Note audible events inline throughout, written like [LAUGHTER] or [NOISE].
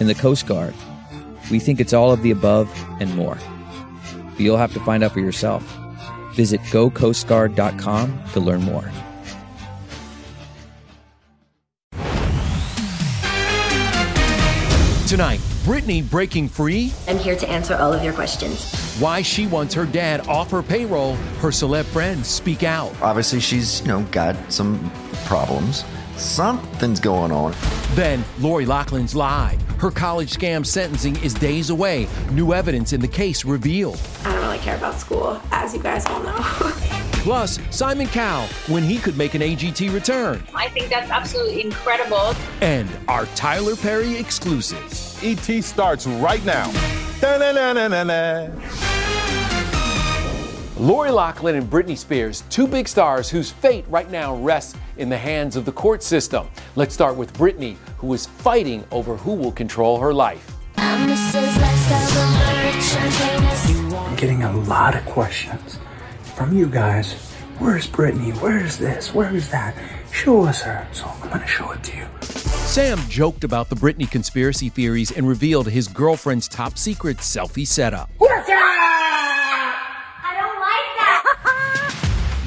In the Coast Guard, we think it's all of the above and more. But you'll have to find out for yourself. Visit gocoastguard.com to learn more. Tonight, Britney breaking free, I'm here to answer all of your questions. why she wants her dad off her payroll, her celeb friends speak out. Obviously, she's, you know, got some problems. Something's going on. Then, Lori Loughlin's lie. Her college scam sentencing is days away. New evidence in the case revealed. I don't really care about school, as you guys all know. [LAUGHS] Plus, Simon Cowell, when he could make an AGT return. I think that's absolutely incredible. And our Tyler Perry exclusive. ET starts right now. Da-na-na-na-na-na. Lori Loughlin and Britney Spears, two big stars whose fate right now rests in the hands of the court system. Let's start with Britney, who is fighting over who will control her life. I'm getting a lot of questions from you guys. Where's Britney? Where's this? Where's that? Show us her. So I'm gonna show it to you. Sam joked about the Britney conspiracy theories and revealed his girlfriend's top secret selfie setup. I don't like that.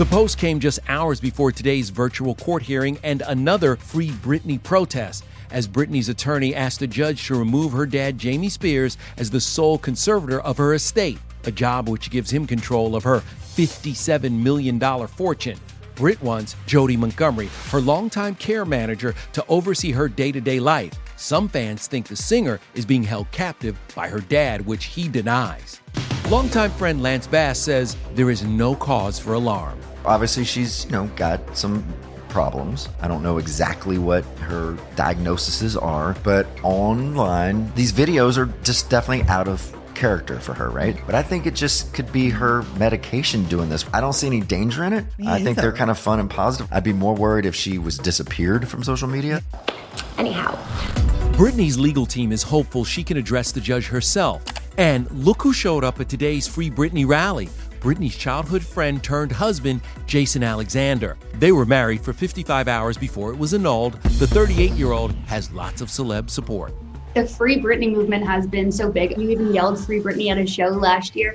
The post came just hours before today's virtual court hearing and another Free Britney protest, as Britney's attorney asked the judge to remove her dad, Jamie Spears, as the sole conservator of her estate, a job which gives him control of her $57 million fortune. Brit wants Jodi Montgomery, her longtime care manager, to oversee her day to day life. Some fans think the singer is being held captive by her dad, which he denies. Longtime friend Lance Bass says there is no cause for alarm. Obviously, she's, you know, got some problems. I don't know exactly what her diagnoses are, but online, these videos are just definitely out of character for her, right? But I think it just could be her medication doing this. I don't see any danger in it. I think they're kind of fun and positive. I'd be more worried if she was disappeared from social media. Anyhow, Britney's legal team is hopeful she can address the judge herself. And look who showed up at today's Free Britney rally. Britney's childhood friend turned husband, Jason Alexander. They were married for 55 hours before it was annulled. The 38 year old has lots of celeb support. The Free Britney movement has been so big. You even yelled Free Britney at a show last year.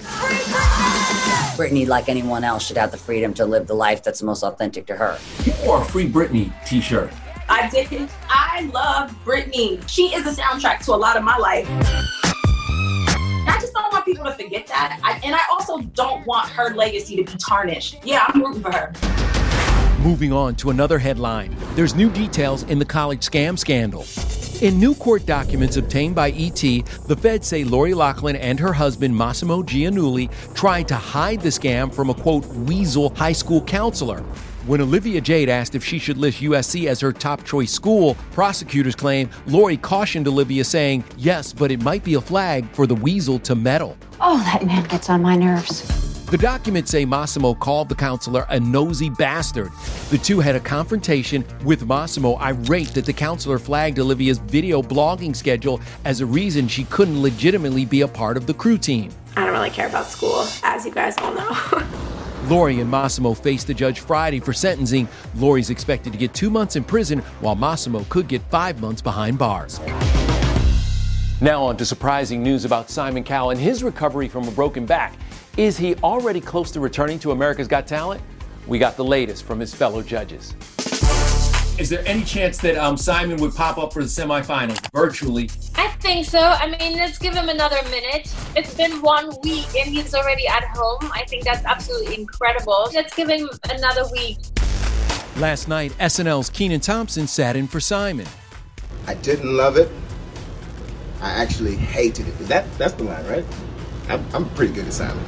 Britney, like anyone else, should have the freedom to live the life that's most authentic to her. You wore a Free Britney t shirt. I did. I love Britney. She is a soundtrack to a lot of my life. People to forget that. I, and I also don't want her legacy to be tarnished. Yeah, I'm rooting for her. Moving on to another headline there's new details in the college scam scandal. In new court documents obtained by ET, the feds say Lori Loughlin and her husband Mossimo Giannulli tried to hide the scam from a quote weasel high school counselor. When Olivia Jade asked if she should list USC as her top choice school, prosecutors claim Lori cautioned Olivia, saying, Yes, but it might be a flag for the weasel to meddle. Oh, that man gets on my nerves. The documents say Mossimo called the counselor a nosy bastard. The two had a confrontation with Mossimo, irate that the counselor flagged Olivia's video blogging schedule as a reason she couldn't legitimately be a part of the crew team. I don't really care about school, as you guys all know. [LAUGHS] Lori and Mossimo faced the judge Friday for sentencing. Lori's expected to get two months in prison, while Mossimo could get five months behind bars. Now, on to surprising news about Simon Cowell and his recovery from a broken back. Is he already close to returning to America's Got Talent? We got the latest from his fellow judges. Is there any chance that um, Simon would pop up for the semifinals virtually? I think so. I mean, let's give him another minute. It's been one week and he's already at home. I think that's absolutely incredible. Let's give him another week. Last night, SNL's Kenan Thompson sat in for Simon. I didn't love it. I actually hated it. That that's the line, right? I'm, I'm pretty good at Simon.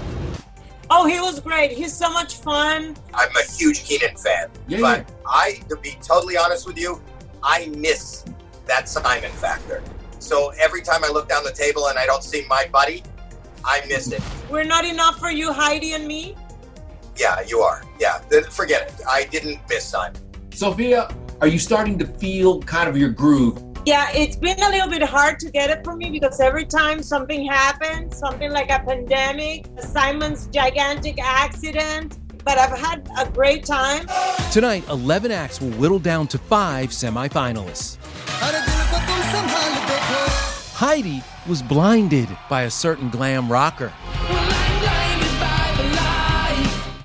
Oh, he was great. He's so much fun. I'm a huge Kenan fan, yeah, but yeah. I, to be totally honest with you, I miss that Simon factor. So every time I look down the table and I don't see my buddy, I miss it. We're not enough for you, Heidi and me. Yeah, you are. Yeah, forget it. I didn't miss Simon. Sofia, are you starting to feel kind of your groove? Yeah, it's been a little bit hard to get it for me because every time something happens, something like a pandemic, Simon's gigantic accident, but I've had a great time. Tonight, 11 acts will whittle down to five semifinalists. Heidi was blinded by a certain glam rocker.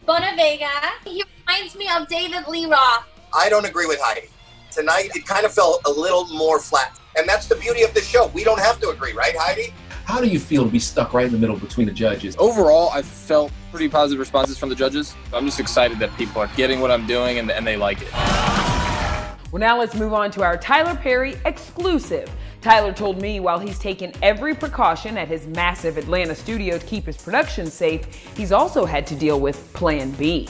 Bonavega, he reminds me of David Lee Roth. I don't agree with Heidi. Tonight, it kind of felt a little more flat. And that's the beauty of the show. We don't have to agree, right, Heidi? How do you feel to be stuck right in the middle between the judges? Overall, I felt pretty positive responses from the judges. I'm just excited that people are getting what I'm doing and, and they like it. Well, now let's move on to our Tyler Perry exclusive. Tyler told me while he's taken every precaution at his massive Atlanta studio to keep his production safe, he's also had to deal with Plan B.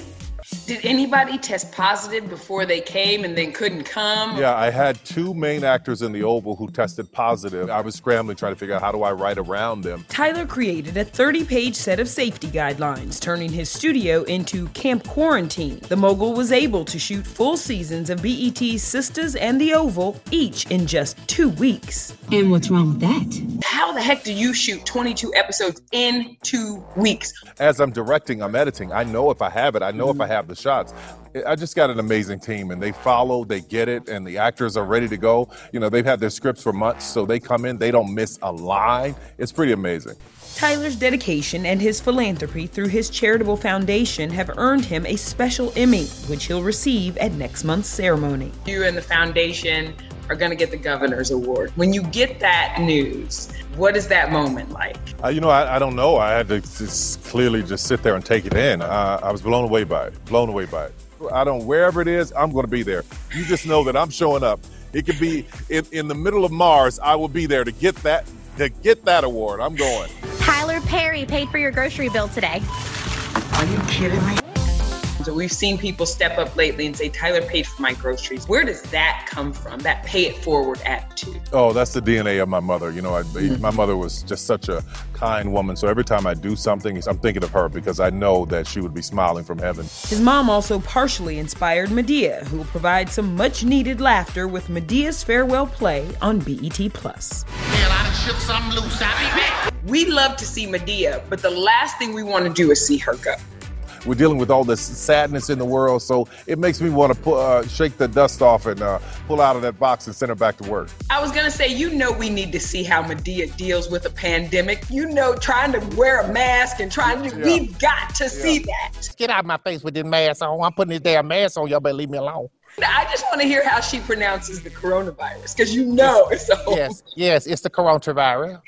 Did anybody test positive before they came and then couldn't come? Yeah, I had two main actors in the Oval who tested positive. I was scrambling trying to figure out how do I write around them. Tyler created a 30 page set of safety guidelines, turning his studio into Camp Quarantine. The mogul was able to shoot full seasons of BET's Sisters and The Oval, each in just two weeks. And what's wrong with that? How the heck do you shoot 22 episodes in two weeks? As I'm directing, I'm editing. I know if I have it, I know if I have the shots. I just got an amazing team and they follow, they get it, and the actors are ready to go. You know, they've had their scripts for months, so they come in, they don't miss a line. It's pretty amazing. Tyler's dedication and his philanthropy through his charitable foundation have earned him a special Emmy, which he'll receive at next month's ceremony. You and the foundation are going to get the governor's award. When you get that news, what is that moment like? Uh, you know, I, I, don't know. I had to just clearly just sit there and take it in. Uh, I was blown away by it. Blown away by it. I don't wherever it is, I'm going to be there. You just know that I'm showing up. It could be in, in the middle of Mars. I will be there to get that to get that award. I'm going. Tyler Perry paid for your grocery bill today. Are you kidding me? So we've seen people step up lately and say, Tyler paid for my groceries. Where does that come from? That pay it forward attitude? Oh, that's the DNA of my mother. You know, I, mm-hmm. my mother was just such a kind woman. So every time I do something, I'm thinking of her because I know that she would be smiling from heaven. His mom also partially inspired Madea, who will provide some much needed laughter with Madea's farewell play on BET Plus. We love to see Madea, but the last thing we want to do is see her go. We're dealing with all this sadness in the world, so it makes me want to pu- uh, shake the dust off and uh, pull out of that box and send her back to work. I was gonna say, you know, we need to see how Madea deals with a pandemic. You know, trying to wear a mask and trying to, yeah. we've got to yeah. see that. Get out of my face with this mask on. I'm putting this damn mask on. Y'all better leave me alone. I just want to hear how she pronounces the coronavirus because you know it's a whole. Yes, yes, it's the coronavirus.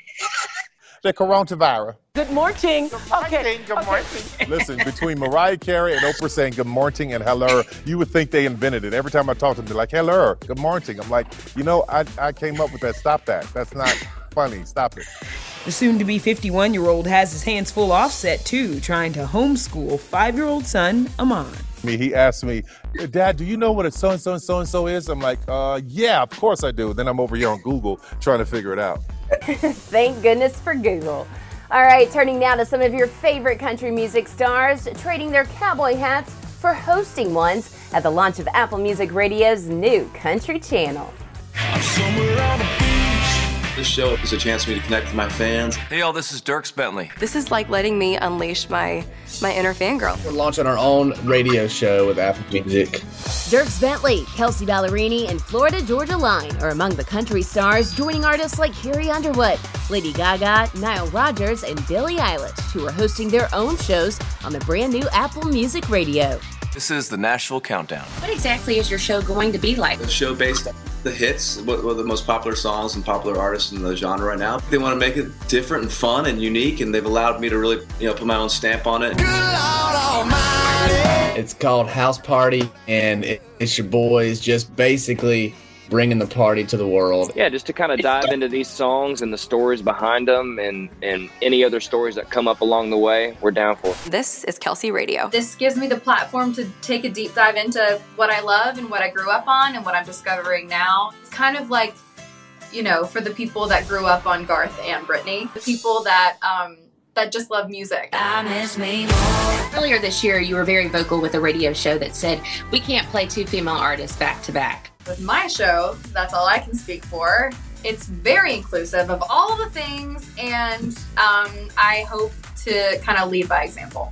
The coronavirus. Good morning. Okay. Good morning. [LAUGHS] Listen, between Mariah Carey and Oprah saying good morning and hello, you would think they invented it. Every time I talk to them, they're like, hello, good morning. I'm like, you know, I, I came up with that. Stop that. That's not funny. Stop it. The soon to be 51 year old has his hands full offset too, trying to homeschool five year old son, Aman. Me, he asked me, Dad, do you know what a so and so and so and so is? I'm like, uh, yeah, of course I do. Then I'm over here on Google trying to figure it out. [LAUGHS] Thank goodness for Google. All right, turning now to some of your favorite country music stars trading their cowboy hats for hosting ones at the launch of Apple Music Radio's new country channel. This show is a chance for me to connect with my fans. Hey, y'all, this is Dierks Bentley. This is like letting me unleash my my inner fangirl. We're launching our own radio show with Apple Music. Dierks Bentley, Kelsea Ballerini, and Florida Georgia Line are among the country stars, joining artists like Carrie Underwood, Lady Gaga, Nile Rodgers, and Billie Eilish, who are hosting their own shows on the brand new Apple Music Radio. This is the Nashville Countdown. What exactly is your show going to be like? A show based on the hits, what, are the most popular songs and popular artists in the genre right now. They want to make it different and fun and unique, and they've allowed me to really, you know, put my own stamp on it. It's called House Party, and it, it's your boys just basically bringing the party to the world. Yeah, just to kind of dive into these songs and the stories behind them and, and any other stories that come up along the way, we're down for. This is Kelsea Radio. This gives me the platform to take a deep dive into what I love and what I grew up on and what I'm discovering now. It's kind of like, you know, for the people that grew up on Garth and Britney, the people that um, that just love music. Earlier this year, you were very vocal with a radio show that said, we can't play two female artists back to back. With my show, that's all I can speak for. It's very inclusive of all the things, and um, I hope to kind of lead by example.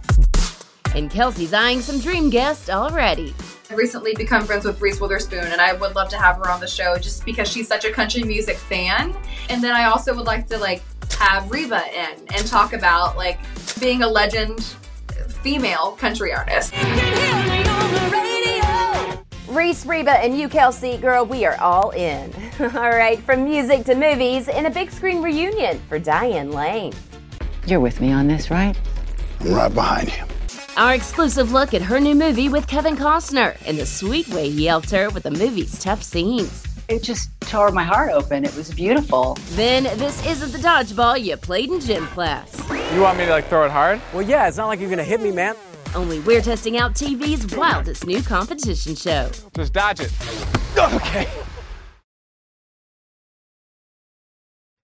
And Kelsea's eyeing some dream guests already. I've recently become friends with Reese Witherspoon, and I would love to have her on the show just because she's such a country music fan. And then I also would like to like have Reba in and talk about like being a legend female country artist. Reese, Reba, and you, Kelsea, girl, we are all in. [LAUGHS] all right, from music to movies, and a big screen reunion for Diane Lane. You're with me on this, right? I'm right behind you. Our exclusive look at her new movie with Kevin Costner and the sweet way he helped her with the movie's tough scenes. It just tore my heart open. It was beautiful. Then, this isn't the dodgeball you played in gym class. You want me to like throw it hard? Well, yeah, it's not like you're gonna hit me, man. Only we're testing out TV's wildest new competition show. Just dodge it. Okay.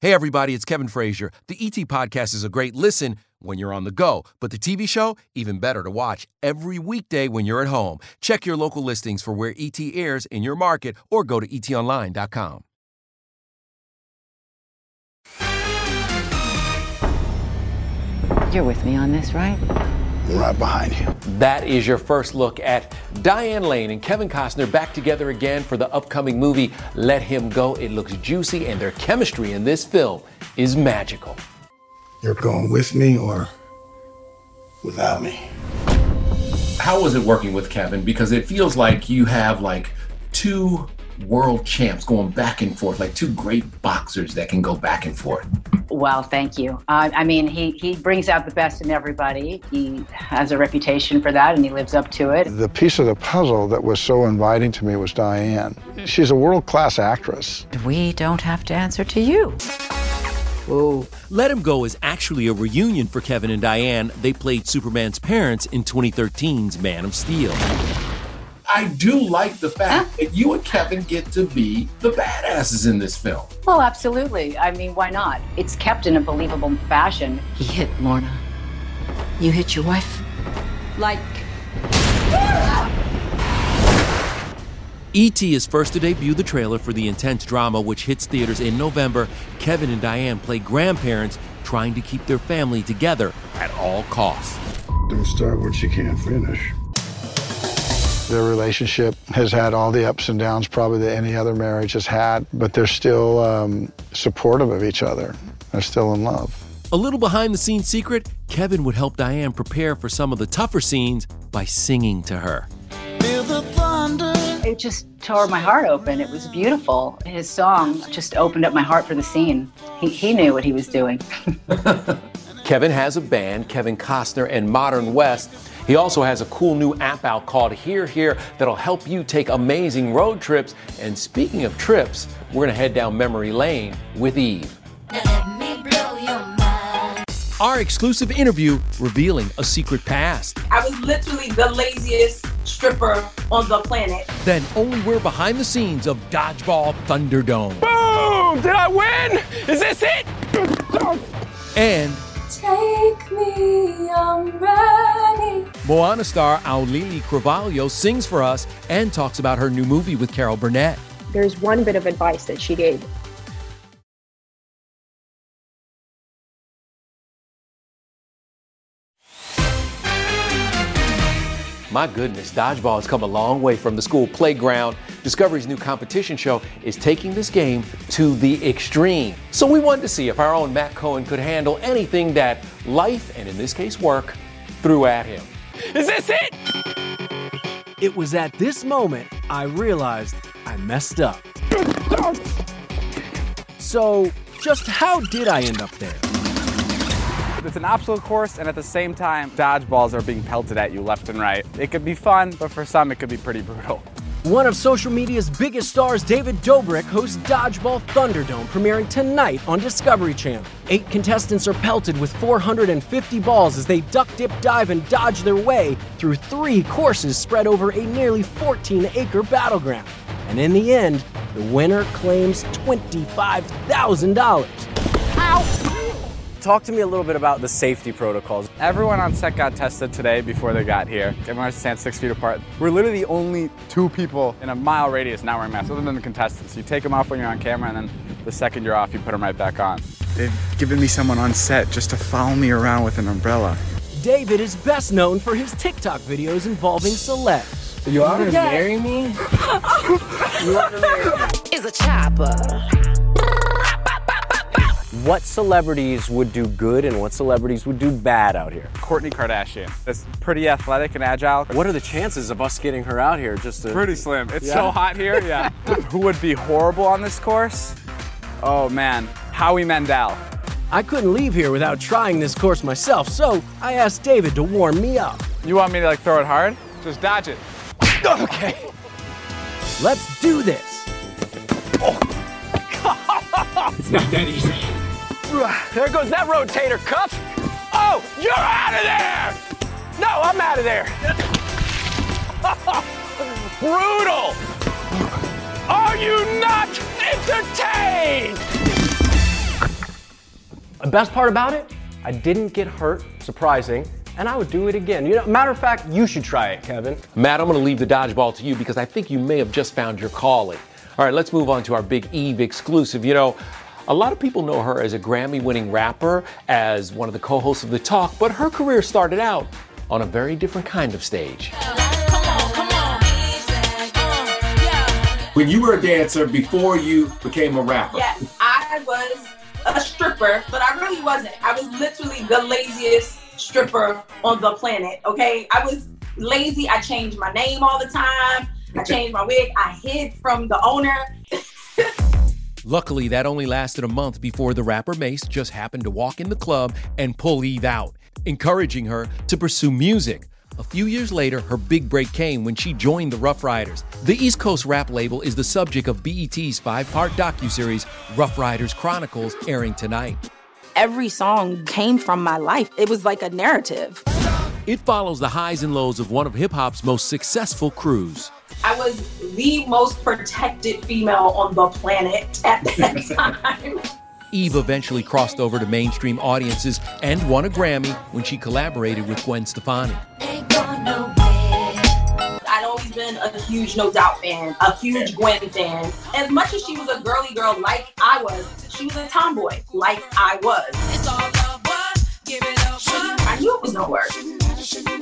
Hey, everybody, it's Kevin Frazier. The ET Podcast is a great listen when you're on the go, but the TV show, even better to watch every weekday when you're at home. Check your local listings for where ET airs in your market or go to etonline.com. You're with me on this, right? I'm right behind you. That is your first look at Diane Lane and Kevin Costner back together again for the upcoming movie Let Him Go. It looks juicy, and their chemistry in this film is magical. You're going with me or without me? How was it working with Kevin? Because it feels like you have like two world champs going back and forth, like two great boxers that can go back and forth. Well, thank you. Uh, I mean, he, he brings out the best in everybody. He has a reputation for that and he lives up to it. The piece of the puzzle that was so inviting to me was Diane. She's a world class actress. We don't have to answer to you. Whoa. Let Him Go is actually a reunion for Kevin and Diane. They played Superman's parents in 2013's Man of Steel. I do like the fact that you and Kevin get to be the badasses in this film. Well, absolutely. I mean, why not? It's kept in a believable fashion. He hit Lorna. You hit your wife? Like, E.T. is first to debut the trailer for the intense drama which hits theaters in November. Kevin and Diane play grandparents trying to keep their family together at all costs. Don't start what you can't finish. Their relationship has had all the ups and downs probably that any other marriage has had, but they're still um, supportive of each other. They're still in love. A little behind the scenes secret Kevin would help Diane prepare for some of the tougher scenes by singing to her. Feel the thunder It just tore my heart open. It was beautiful. His song just opened up my heart for the scene. He, he knew what he was doing. [LAUGHS] Kevin has a band, Kevin Costner and Modern West. He also has a cool new app out called HearHere that'll help you take amazing road trips. And speaking of trips, we're going to head down memory lane with Eve. Our exclusive interview revealing a secret past. I was literally the laziest stripper on the planet. Then only we're behind the scenes of Dodgeball Thunderdome. Boom! Did I win? Is this it? And Take me, I'm ready. Moana star Auli'i Cravalho sings for us and talks about her new movie with Carol Burnett. There's one bit of advice that she gave My goodness, Dodgeball has come a long way from the school playground. Discovery's new competition show is taking this game to the extreme. So we wanted to see if our own Matt Cohen could handle anything that life, and in this case work, threw at him. Is this it? It was at this moment I realized I messed up. So, just how did I end up there? It's an obstacle course, and at the same time, dodgeballs are being pelted at you left and right. It could be fun, but for some, it could be pretty brutal. One of social media's biggest stars, David Dobrik, hosts Dodgeball Thunderdome, premiering tonight on Discovery Channel. Eight contestants are pelted with 450 balls as they duck, dip, dive, and dodge their way through three courses spread over a nearly 14 acre battleground. And in the end, the winner claims $25,000. Ow! Talk to me a little bit about the safety protocols. Everyone on set got tested today before they got here. Everyone has to stand six feet apart. We're literally the only two people in a mile radius not wearing masks, other than the contestants. You take them off when you're on camera, and then the second you're off, you put them right back on. They've given me someone on set just to follow me around with an umbrella. David is best known for his TikTok videos involving celebs. You want to marry me? [LAUGHS] You want to marry me? Is a chopper. What celebrities would do good and what celebrities would do bad out here? Kourtney Kardashian. That's pretty athletic and agile. What are the chances of us getting her out here just to. Pretty slim. It's Yeah. so hot here. Yeah. [LAUGHS] Who would be horrible on this course? Oh man, Howie Mandel. I couldn't leave here without trying this course myself, so I asked David to warm me up. You want me to like throw it hard? Just dodge it. Okay. Let's do this. Oh. [LAUGHS] It's not that easy. There goes that rotator cuff. Oh, you're out of there! No, I'm out of there. [LAUGHS] Brutal! Are you not entertained? The best part about it, I didn't get hurt, surprising, and I would do it again. You know, matter of fact, you should try it, Kevin. Matt, I'm to leave the dodgeball to you because I think you may have just found your calling. All right, let's move on to our Big Eve exclusive. You know, a lot of people know her as a Grammy winning rapper, as one of the co hosts of The Talk, but her career started out on a very different kind of stage. When you were a dancer before you became a rapper, Yes, I was a stripper, but I really wasn't. I was literally the laziest stripper on the planet. Okay, I was lazy. I changed my name all the time. I changed my wig. I hid from the owner. Luckily, that only lasted a month before the rapper Mase just happened to walk in the club and pull Eve out, encouraging her to pursue music. A few years later, her big break came when she joined the Ruff Ryders. The East Coast rap label is the subject of BET's five-part docuseries Ruff Ryders Chronicles airing tonight. Every song came from my life. It was like a narrative. It follows the highs and lows of one of hip hop's most successful crews. I was the most protected female on the planet at that [LAUGHS] time. Eve eventually crossed over to mainstream audiences and won a Grammy when she collaborated with Gwen Stefani. I'd always been a huge No Doubt fan, a huge Gwen fan. As much as she was a girly girl like I was, she was a tomboy like I was. I knew it was gonna work.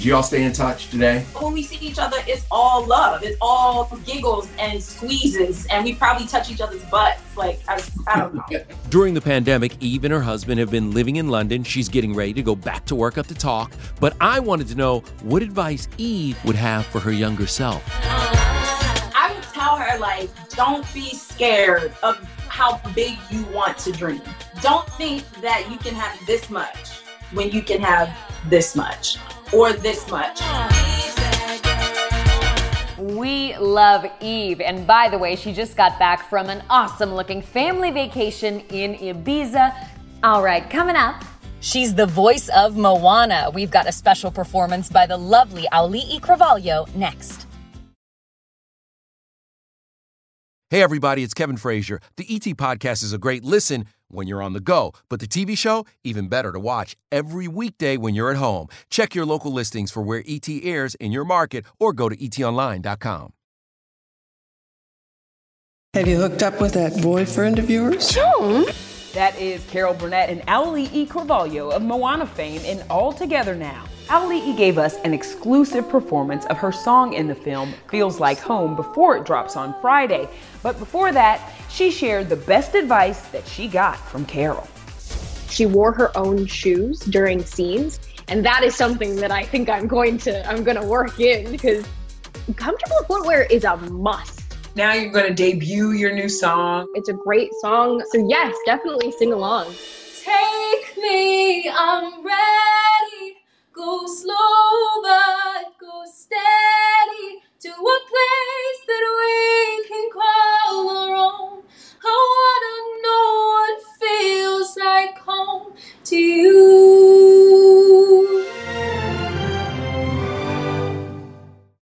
Do y'all stay in touch today? When we see each other, it's all love. It's all giggles and squeezes, and we probably touch each other's butts. Like I, I don't know. [LAUGHS] During the pandemic, Eve and her husband have been living in London. She's getting ready to go back to work up to talk. But I wanted to know what advice Eve would have for her younger self. I would tell her like, don't be scared of how big you want to dream. Don't think that you can have this much when you can have this much or this much. We love Eve. And by the way, she just got back from an awesome looking family vacation in Ibiza. All right, coming up. She's the voice of Moana. We've got a special performance by the lovely Auli'i Cravalho next. Hey, everybody, it's Kevin Frazier. The ET Podcast is a great listen when you're on the go, but the TV show, even better to watch every weekday when you're at home. Check your local listings for where ET airs in your market or go to etonline.com. Have you hooked up with that boyfriend of yours? Joan? That is Carol Burnett and Auli'i Cravalho of Moana fame in All Together Now. Auli'i gave us an exclusive performance of her song in the film, Feels Like Home, before it drops on Friday. But before that, she shared the best advice that she got from Carol. She wore her own shoes during scenes, and that is something that I think I'm going to I'm going to work in because comfortable footwear is a must. Now you're going to debut your new song. It's a great song. So yes, definitely sing along. Take me, I'm ready. Go slow, but go steady to a place that we can call our own. I wanna know what feels like home to you.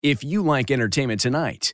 If you like entertainment tonight,